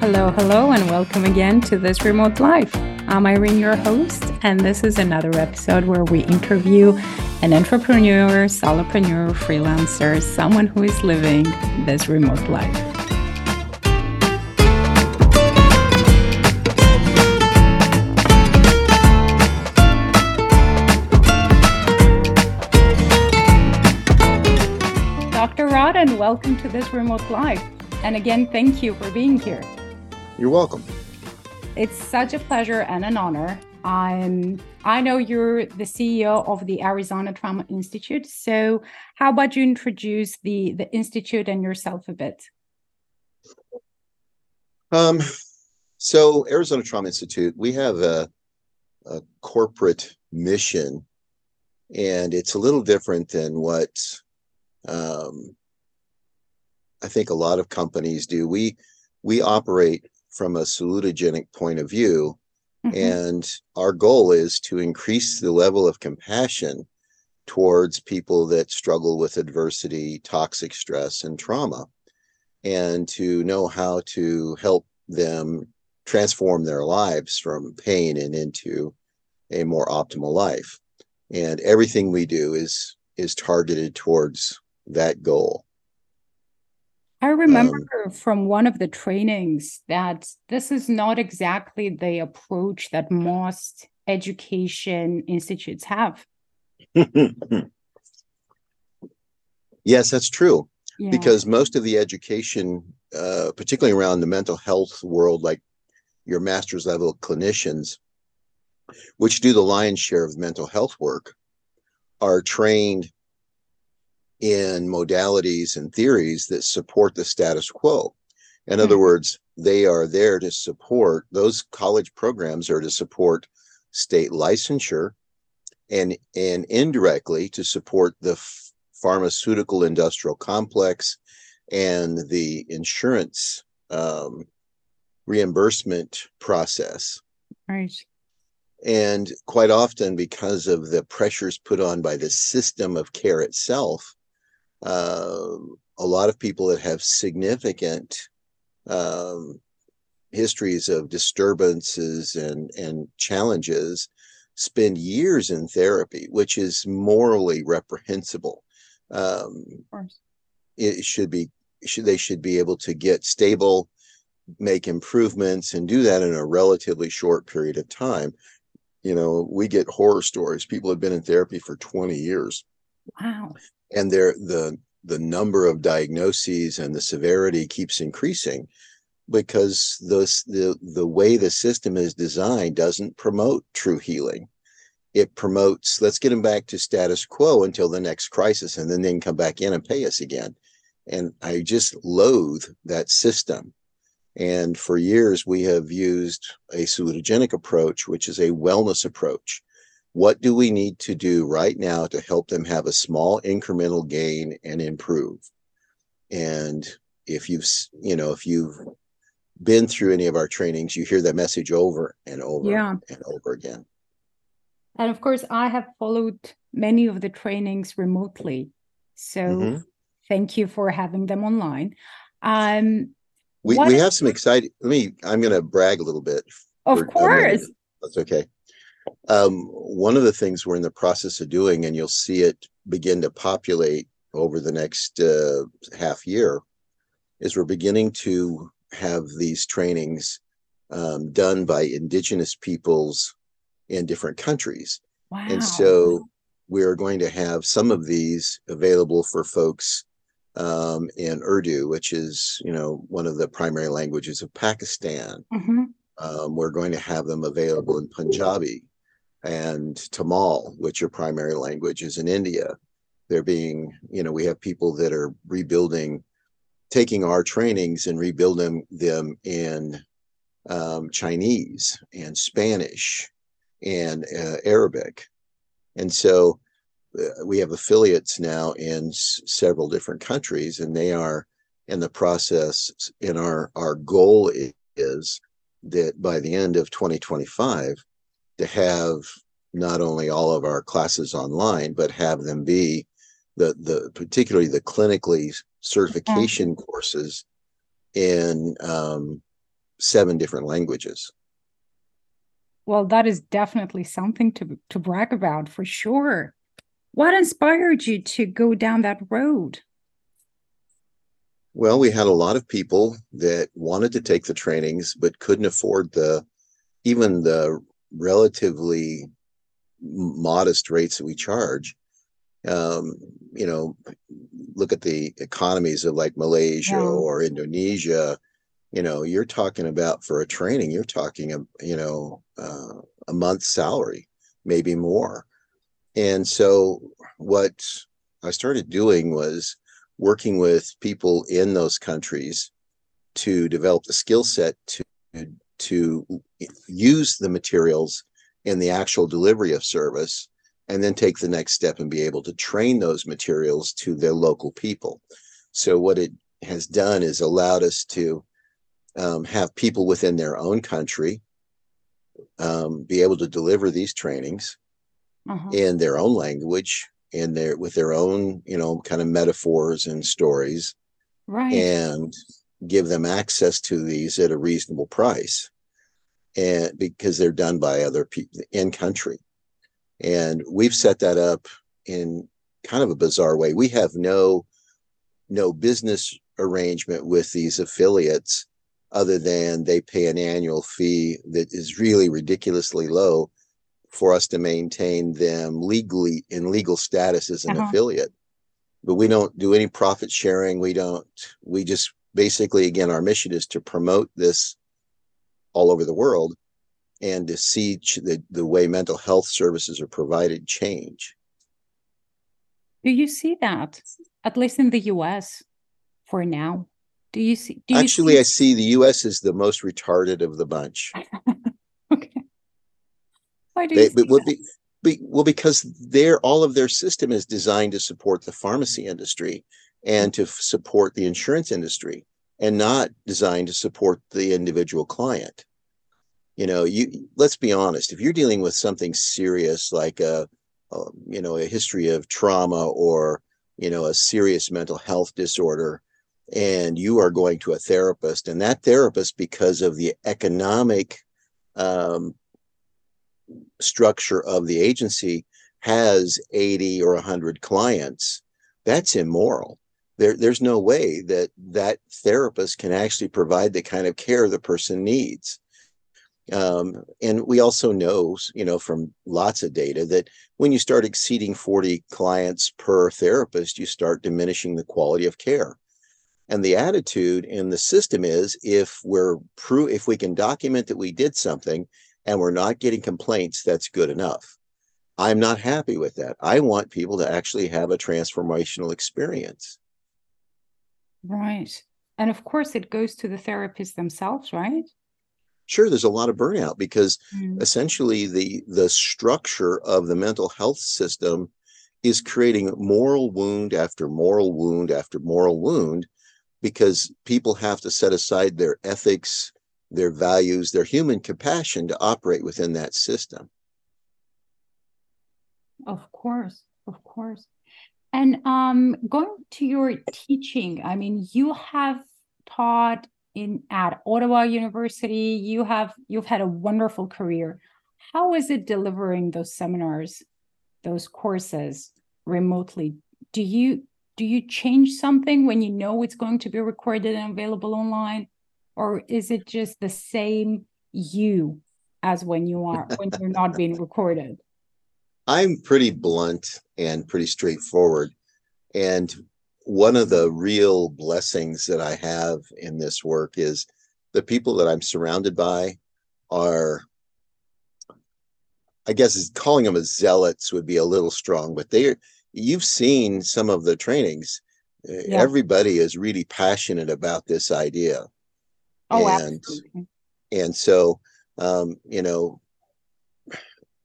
Hello, hello, and welcome again to this remote life. I'm Irene, your host, and this is another episode where we interview an entrepreneur, solopreneur, freelancer, someone who is living this remote life. Dr. Rod, and welcome to this remote life. And again, thank you for being here. You're welcome. It's such a pleasure and an honor. I'm I know you're the CEO of the Arizona Trauma Institute. So how about you introduce the the institute and yourself a bit? Um so Arizona Trauma Institute, we have a, a corporate mission and it's a little different than what um, I think a lot of companies do. We we operate from a salutogenic point of view. Mm-hmm. And our goal is to increase the level of compassion towards people that struggle with adversity, toxic stress, and trauma, and to know how to help them transform their lives from pain and into a more optimal life. And everything we do is is targeted towards that goal. I remember um, from one of the trainings that this is not exactly the approach that most education institutes have. yes, that's true. Yeah. Because most of the education, uh, particularly around the mental health world, like your master's level clinicians, which do the lion's share of mental health work, are trained in modalities and theories that support the status quo. In mm-hmm. other hmm. words, they are there to support those college programs are to support state licensure and and indirectly to support the f- pharmaceutical industrial complex and the insurance um, reimbursement process. Right. And quite often, because of the pressures put on by the system of care itself, uh, a lot of people that have significant um, histories of disturbances and and challenges spend years in therapy, which is morally reprehensible. Um, it should be should they should be able to get stable, make improvements, and do that in a relatively short period of time. You know, we get horror stories. People have been in therapy for 20 years. Wow and there the the number of diagnoses and the severity keeps increasing because the, the the way the system is designed doesn't promote true healing. It promotes let's get them back to status quo until the next crisis and then they can come back in and pay us again. And i just loathe that system. And for years we have used a salutogenic approach which is a wellness approach what do we need to do right now to help them have a small incremental gain and improve? And if you've you know if you've been through any of our trainings you hear that message over and over yeah. and over again. And of course i have followed many of the trainings remotely. So mm-hmm. thank you for having them online. Um we, we have some exciting let me i'm going to brag a little bit of course. That's okay um, one of the things we're in the process of doing, and you'll see it begin to populate over the next uh, half year, is we're beginning to have these trainings um, done by indigenous peoples in different countries. Wow. And so we're going to have some of these available for folks um, in Urdu, which is, you know, one of the primary languages of Pakistan. Mm-hmm. Um, we're going to have them available in Punjabi and Tamil, which are primary languages in India. They're being, you know, we have people that are rebuilding, taking our trainings and rebuilding them in um, Chinese and Spanish and uh, Arabic. And so uh, we have affiliates now in s- several different countries, and they are in the process. And our, our goal is that by the end of 2025, to have not only all of our classes online, but have them be the the particularly the clinically certification courses in um, seven different languages. Well, that is definitely something to to brag about for sure. What inspired you to go down that road? Well, we had a lot of people that wanted to take the trainings but couldn't afford the even the relatively modest rates that we charge. Um, you know, look at the economies of like Malaysia yeah. or Indonesia. You know, you're talking about for a training, you're talking a you know uh, a month's salary, maybe more. And so, what I started doing was working with people in those countries to develop the skill set to to use the materials in the actual delivery of service and then take the next step and be able to train those materials to their local people. So what it has done is allowed us to um, have people within their own country um, be able to deliver these trainings uh-huh. in their own language in their with their own you know kind of metaphors and stories right. and give them access to these at a reasonable price and because they're done by other people in country. And we've set that up in kind of a bizarre way. We have no no business arrangement with these affiliates other than they pay an annual fee that is really ridiculously low for us to maintain them legally in legal status as an uh-huh. affiliate. But we don't do any profit sharing. We don't we just basically again our mission is to promote this all over the world and to see the, the way mental health services are provided change. Do you see that at least in the us for now? Do you see do you actually see- i see the us is the most retarded of the bunch. Okay. Why do they, you will be, be, well because their all of their system is designed to support the pharmacy industry and to f- support the insurance industry and not designed to support the individual client. You know you let's be honest if you're dealing with something serious like a, a you know a history of trauma or you know a serious mental health disorder and you are going to a therapist and that therapist because of the economic um, structure of the agency has 80 or 100 clients that's immoral there, there's no way that that therapist can actually provide the kind of care the person needs. Um, and we also know, you know, from lots of data that when you start exceeding 40 clients per therapist, you start diminishing the quality of care. And the attitude in the system is if we're pro- if we can document that we did something and we're not getting complaints, that's good enough. I'm not happy with that. I want people to actually have a transformational experience. Right. And of course, it goes to the therapists themselves, right? Sure, there's a lot of burnout because mm. essentially the the structure of the mental health system is creating moral wound after moral wound after moral wound because people have to set aside their ethics, their values, their human compassion to operate within that system. Of course, of course. And um, going to your teaching, I mean, you have taught in at Ottawa University. You have you've had a wonderful career. How is it delivering those seminars, those courses remotely? Do you do you change something when you know it's going to be recorded and available online, or is it just the same you as when you are when you're not being recorded? I'm pretty blunt and pretty straightforward. And one of the real blessings that I have in this work is the people that I'm surrounded by are, I guess, calling them as zealots would be a little strong, but they are. You've seen some of the trainings. Yeah. Everybody is really passionate about this idea. Oh, and, absolutely. And so, um, you know,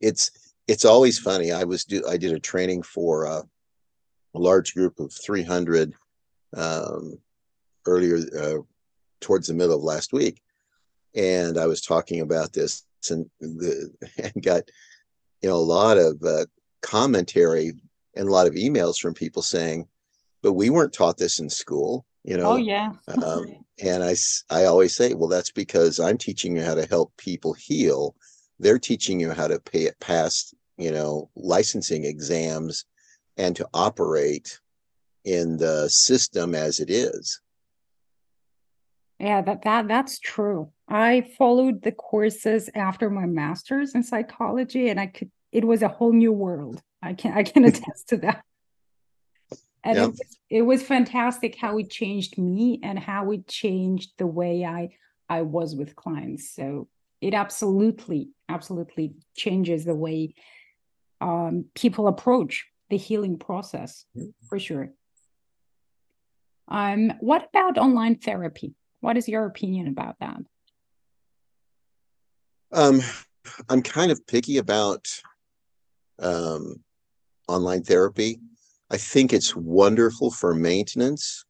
it's it's always funny. I was do I did a training for uh, a large group of 300 um, earlier uh, towards the middle of last week, and I was talking about this and the and got you know a lot of uh, commentary and a lot of emails from people saying, "But we weren't taught this in school. you know oh yeah um, and i i always say well that's because i'm teaching you how to help people heal they're teaching you how to pay it past you know licensing exams and to operate in the system as it is. Yeah that that that's true. I followed the courses after my masters in psychology and i could it was a whole new world. I can i can attest to that. And yep. it, was, it was fantastic how it changed me and how it changed the way i i was with clients. So it absolutely absolutely changes the way um, people approach the healing process mm-hmm. for sure um, what about online therapy what is your opinion about that um, i'm kind of picky about um, online therapy I think it's wonderful for maintenance.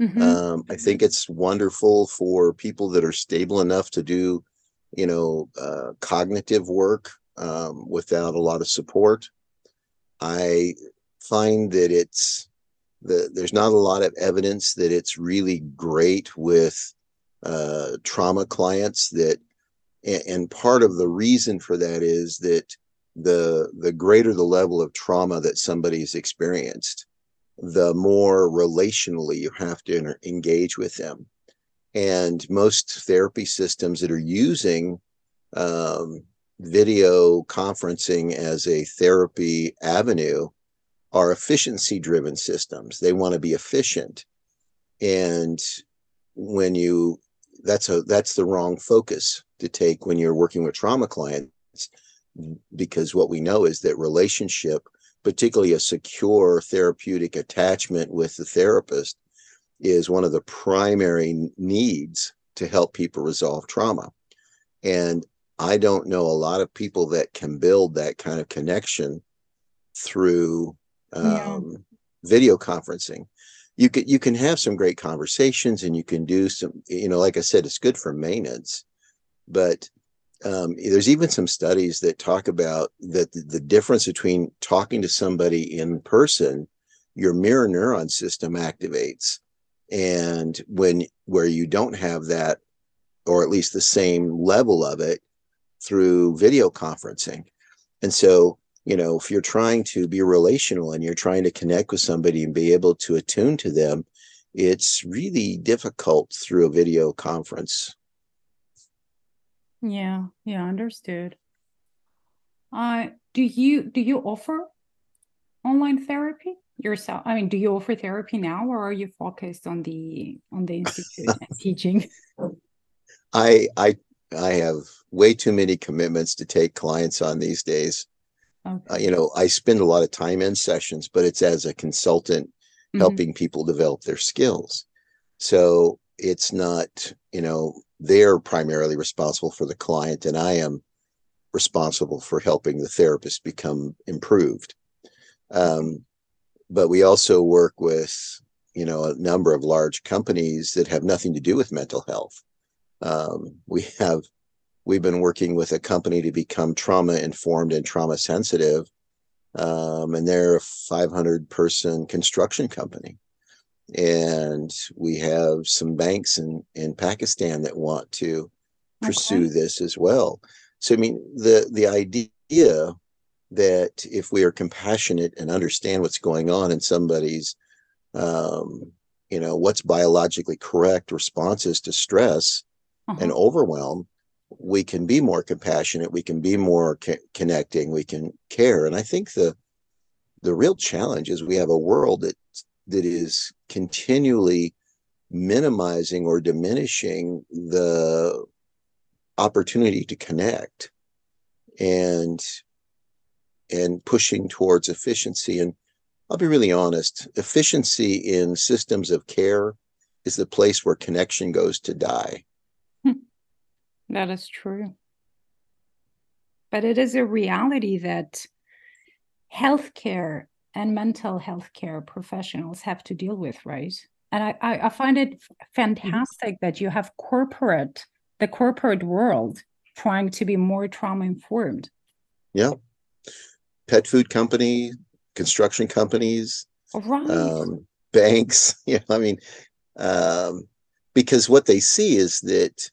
Mm-hmm. Um, I think it's wonderful for people that are stable enough to do, you know, uh, cognitive work um, without a lot of support. I find that it's the, there's not a lot of evidence that it's really great with uh, trauma clients that and, part of the reason for that is that the the greater the level of trauma that somebody's experienced the more relationally you have to engage with them and most therapy systems that are using um, video conferencing as a therapy avenue are efficiency driven systems. They want to be efficient. And when you that's a that's the wrong focus to take when you're working with trauma clients because what we know is that relationship, particularly a secure therapeutic attachment with the therapist, is one of the primary needs to help people resolve trauma. And I don't know a lot of people that can build that kind of connection through um, yeah. video conferencing. You can you can have some great conversations and you can do some you know like I said it's good for maintenance, but um, there's even some studies that talk about that the, the, difference between talking to somebody in person your mirror neuron system activates and when where you don't have that or at least the same level of it through video conferencing. And so you know if you're trying to be relational and you're trying to connect with somebody and be able to attune to them it's really difficult through a video conference. Yeah, yeah, understood. Uh, do you do you offer online therapy yourself? I mean, do you offer therapy now, or are you focused on the on the institute and teaching? I I I have way too many commitments to take clients on these days. Okay. Uh, you know, I spend a lot of time in sessions, but it's as a consultant mm-hmm. helping people develop their skills. So it's not, you know, they're primarily responsible for the client and i am responsible for helping the therapist become improved um, but we also work with you know a number of large companies that have nothing to do with mental health um, we have we've been working with a company to become trauma informed and trauma sensitive um, and they're a 500 person construction company and we have some banks in in Pakistan that want to pursue okay. this as well. So I mean the the idea that if we are compassionate and understand what's going on in somebody's um, you know what's biologically correct responses to stress uh-huh. and overwhelm we can be more compassionate we can be more co- connecting we can care and i think the the real challenge is we have a world that that is continually minimizing or diminishing the opportunity to connect and and pushing towards efficiency and I'll be really honest efficiency in systems of care is the place where connection goes to die hmm. that is true but it is a reality that healthcare and mental health care professionals have to deal with, right? And I, I, find it fantastic that you have corporate, the corporate world trying to be more trauma informed. Yeah. Pet food company, construction companies, right. um, banks. Yeah. I mean, um, because what they see is that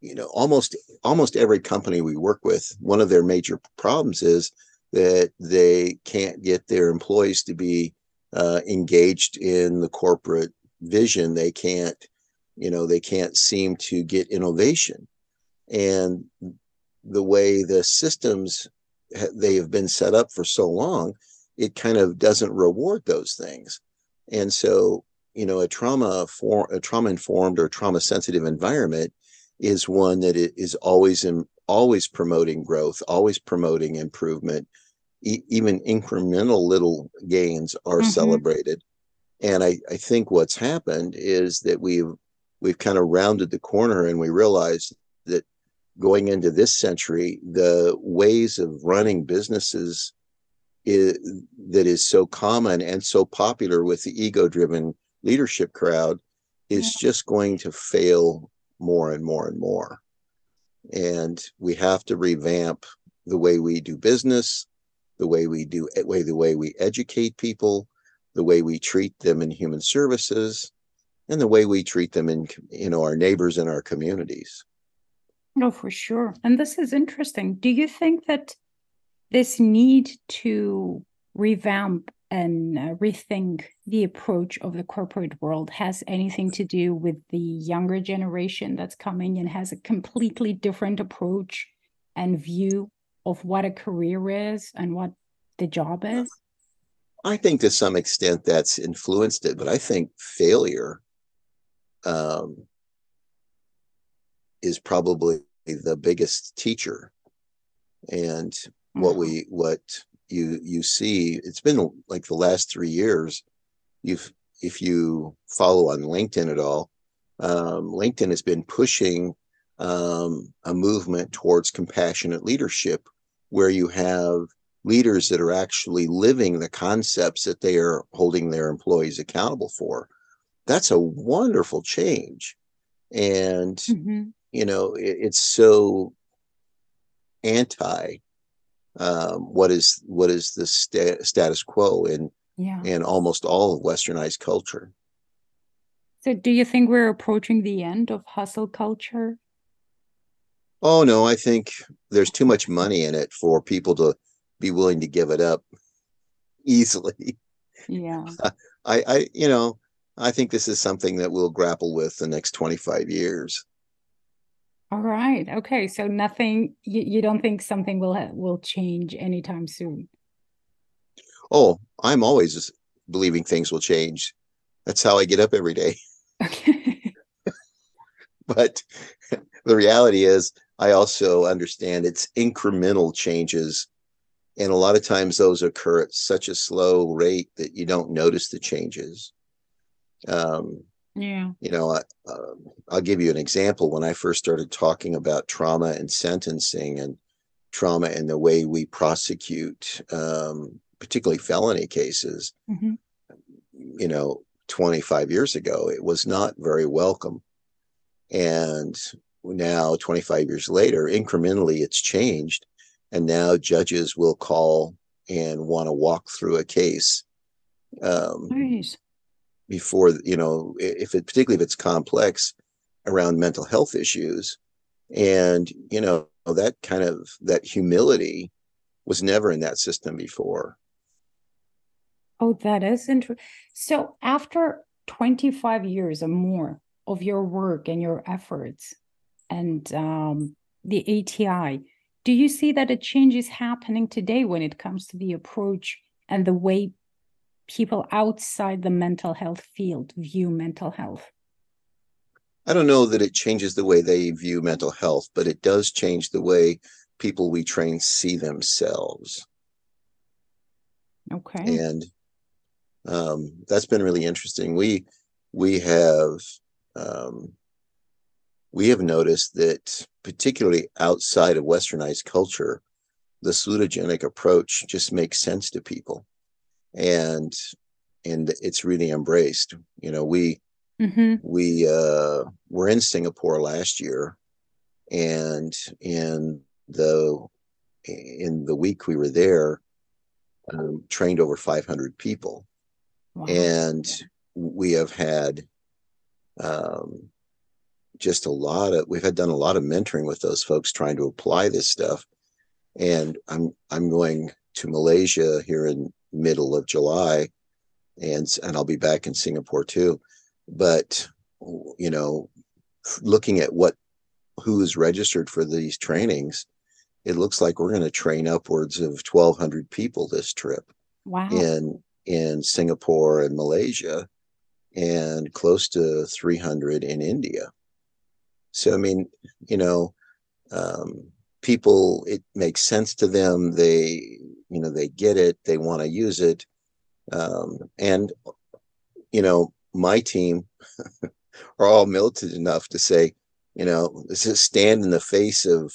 you know almost almost every company we work with one of their major problems is that they can't get their employees to be uh, engaged in the corporate vision they can't you know they can't seem to get innovation and the way the systems they have been set up for so long it kind of doesn't reward those things. And so you know a trauma for a trauma informed or trauma sensitive environment is one that is always in always promoting growth always promoting improvement. E- even incremental little gains are mm-hmm. celebrated. And I, I think what's happened is that we've we've kind of rounded the corner and we realized that going into this century the ways of running businesses is, that is so common and so popular with the ego driven leadership crowd is just going to fail more and more and more. And we have to revamp the way we do business, the way we do way the way we educate people, the way we treat them in human services, and the way we treat them in you know our neighbors and our communities. No, for sure. And this is interesting. Do you think that this need to revamp and uh, rethink the approach of the corporate world has anything to do with the younger generation that's coming and has a completely different approach and view of what a career is and what the job is? I think to some extent that's influenced it, but I think failure um, is probably the biggest teacher. And mm-hmm. what we what you you see it's been like the last three years you've if you follow on linkedin at all um, linkedin has been pushing um, a movement towards compassionate leadership where you have leaders that are actually living the concepts that they are holding their employees accountable for that's a wonderful change and mm-hmm. You know it, it's so anti um, what is what is the sta- status quo in yeah. in almost all of westernized culture. So, do you think we're approaching the end of hustle culture? Oh no, I think there's too much money in it for people to be willing to give it up easily. Yeah. I, I, you know, I think this is something that we'll grapple with the next 25 years. All right. Okay. So nothing. You, you don't think something will ha- will change anytime soon? Oh, I'm always believing things will change. That's how I get up every day. Okay. but the reality is, I also understand it's incremental changes. And a lot of times those occur at such a slow rate that you don't notice the changes. Um, yeah. You know, I, uh, I'll give you an example. When I first started talking about trauma and sentencing and trauma and the way we prosecute, um, particularly felony cases, mm-hmm. you know, 25 years ago, it was not very welcome. And now, 25 years later, incrementally, it's changed. And now judges will call and want to walk through a case. Um, nice before you know if it particularly if it's complex around mental health issues. And you know that kind of that humility was never in that system before. Oh that is interesting so after 25 years or more of your work and your efforts and um, the ati do you see that a change is happening today when it comes to the approach and the way people outside the mental health field view mental health? I don't know that it changes the way they view mental health, but it does change the way people we train see themselves. Okay. And um, that's been really interesting. We we have um, we have noticed that particularly outside of westernized culture, the salutogenic approach just makes sense to people and and it's really embraced you know we mm-hmm. we uh were in singapore last year and in the in the week we were there um, trained over 500 people wow. and we have had um, just a lot of we've had done a lot of mentoring with those folks trying to apply this stuff and i'm i'm going to malaysia here in middle of july and and i'll be back in singapore too but you know looking at what who's registered for these trainings it looks like we're going to train upwards of 1200 people this trip wow. in in singapore and malaysia and close to 300 in india so, I mean, you know, um, people, it makes sense to them. They, you know, they get it, they want to use it. Um, and, you know, my team are all militant enough to say, you know, this is stand in the face of,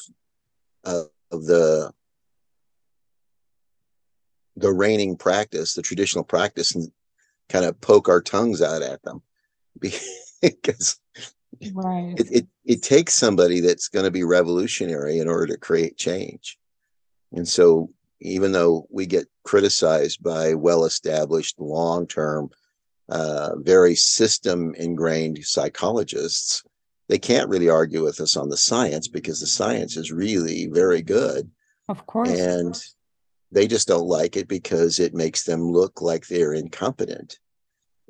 uh, of the, the reigning practice, the traditional practice, and kind of poke our tongues out at them because right. it, it, it takes somebody that's going to be revolutionary in order to create change. And so, even though we get criticized by well established, long term, uh, very system ingrained psychologists, they can't really argue with us on the science because the science is really very good. Of course. And they just don't like it because it makes them look like they're incompetent.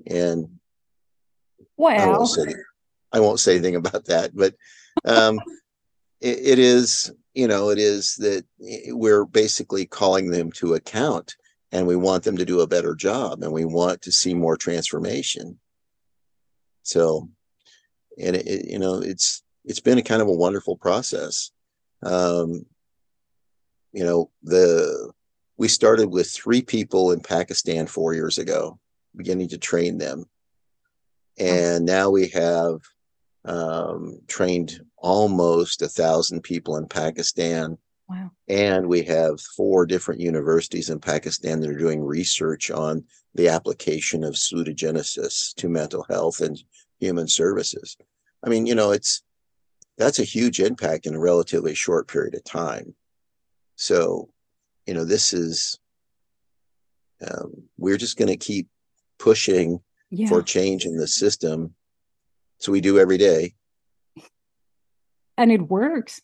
And well, I won't say anything about that, but um, it, it is, you know, it is that we're basically calling them to account and we want them to do a better job and we want to see more transformation. So, and it, it, you know, it's, it's been a kind of a wonderful process. Um, you know, the, we started with three people in Pakistan four years ago, beginning to train them. And now we have um, trained almost a thousand people in Pakistan. Wow. And we have four different universities in Pakistan that are doing research on the application of salutogenesis to mental health and human services. I mean, you know, it's that's a huge impact in a relatively short period of time. So, you know, this is um, we're just going to keep pushing yeah. for change in the system so we do every day. And it works.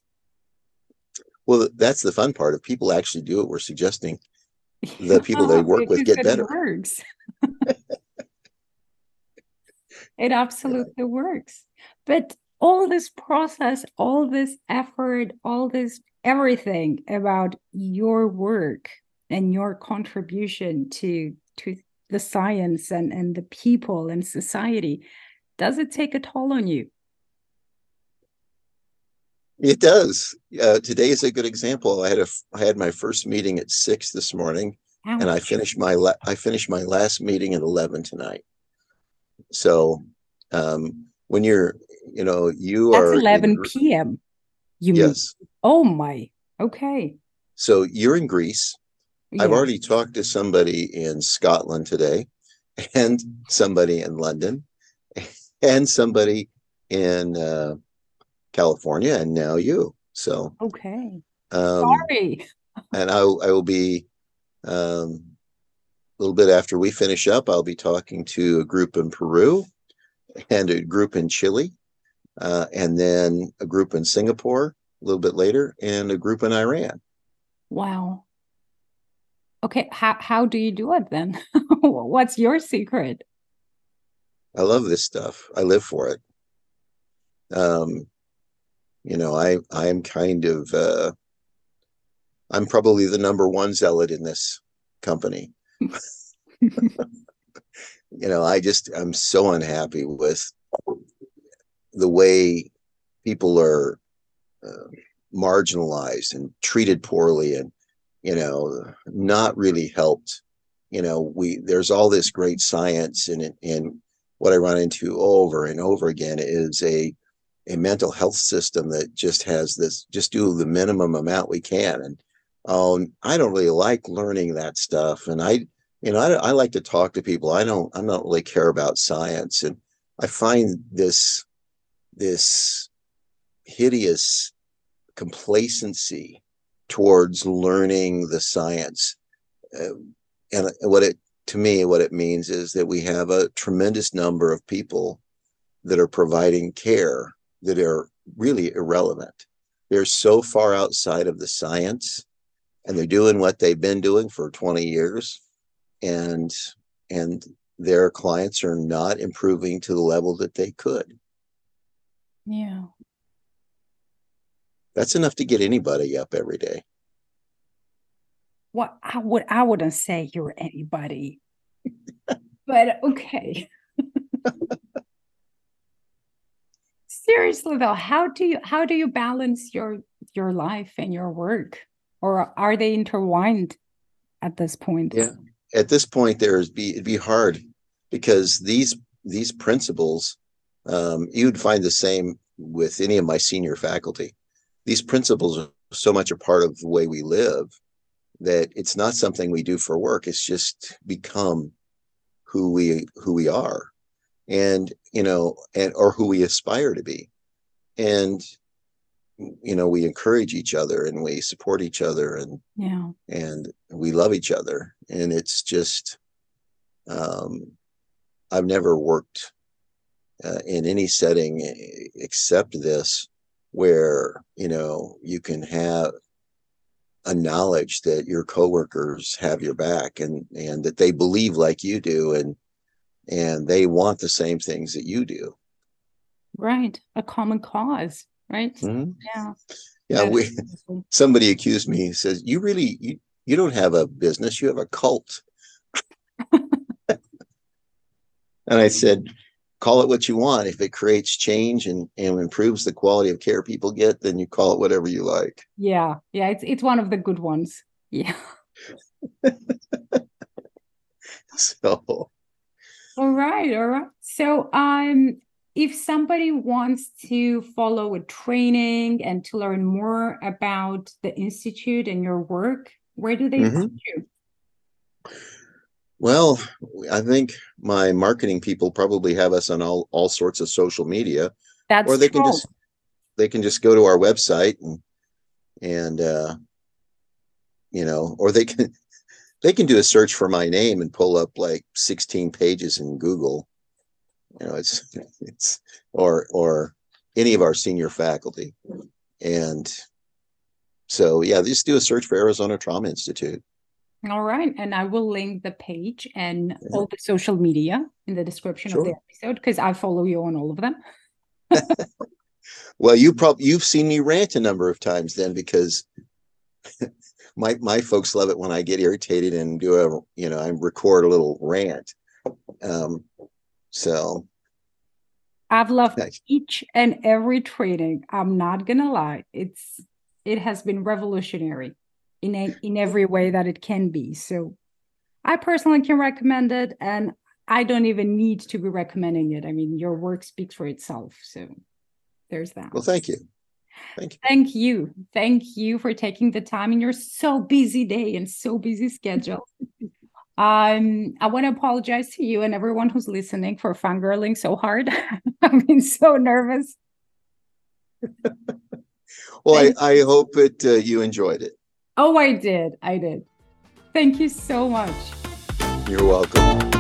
Well, that's the fun part. If people actually do it, we're suggesting the people they work with get better. It works. it absolutely yeah. works. But all this process, all this effort, all this everything about your work and your contribution to to the science and, and the people and society does it take a toll on you? It does. Uh, today is a good example. I had a I had my first meeting at six this morning, Ouch. and I finished my la- I finished my last meeting at eleven tonight. So, um, when you're, you know, you That's are eleven in, p.m. You yes. Mean, oh my. Okay. So you're in Greece. Yeah. I've already talked to somebody in Scotland today, and somebody in London, and somebody in uh, California, and now you. So okay, um, sorry. and I, I will be um, a little bit after we finish up. I'll be talking to a group in Peru, and a group in Chile, uh, and then a group in Singapore a little bit later, and a group in Iran. Wow. Okay, how how do you do it then? What's your secret? I love this stuff. I live for it. Um, you know, I I'm kind of uh, I'm probably the number one zealot in this company. you know, I just I'm so unhappy with the way people are uh, marginalized and treated poorly, and you know, not really helped. You know, we there's all this great science and and what I run into over and over again is a a mental health system that just has this just do the minimum amount we can. And um, I don't really like learning that stuff. And I you know I, I like to talk to people. I don't I don't really care about science. And I find this this hideous complacency towards learning the science uh, and what it to me, what it means is that we have a tremendous number of people that are providing care that are really irrelevant. They're so far outside of the science and they're doing what they've been doing for 20 years and and their clients are not improving to the level that they could. Yeah. That's enough to get anybody up every day. Well, I would I wouldn't say you're anybody. but okay. Seriously though, how do you how do you balance your your life and your work? Or are they intertwined at this point? Yeah. At this point there's be it'd be hard because these these principles um, you'd find the same with any of my senior faculty. These principles are so much a part of the way we live that it's not something we do for work. It's just become who we who we are, and you know, and or who we aspire to be, and you know, we encourage each other and we support each other, and yeah, and we love each other, and it's just. Um, I've never worked uh, in any setting except this where you know you can have a knowledge that your coworkers have your back and and that they believe like you do and and they want the same things that you do right a common cause right mm-hmm. yeah yeah we somebody accused me says you really you, you don't have a business you have a cult and i said call it what you want. If it creates change and, and improves the quality of care people get, then you call it whatever you like. Yeah. Yeah. It's it's one of the good ones. Yeah. so all right. All right. So um if somebody wants to follow a training and to learn more about the institute and your work, where do they mm-hmm. find you? Well, I think my marketing people probably have us on all, all sorts of social media. That's or they true. can just they can just go to our website and and uh you know, or they can they can do a search for my name and pull up like 16 pages in Google. You know, it's it's or or any of our senior faculty. And so yeah, just do a search for Arizona Trauma Institute. All right. And I will link the page and yeah. all the social media in the description sure. of the episode because I follow you on all of them. well, you probably you've seen me rant a number of times then because my my folks love it when I get irritated and do a you know I record a little rant. Um, so I've loved nice. each and every training. I'm not gonna lie, it's it has been revolutionary in a, in every way that it can be. So I personally can recommend it and I don't even need to be recommending it. I mean, your work speaks for itself. So there's that. Well, thank you. Thank you. Thank you. Thank you for taking the time in your so busy day and so busy schedule. um, I want to apologize to you and everyone who's listening for fangirling so hard. I've been so nervous. well, I, I hope that uh, you enjoyed it. Oh, I did. I did. Thank you so much. You're welcome.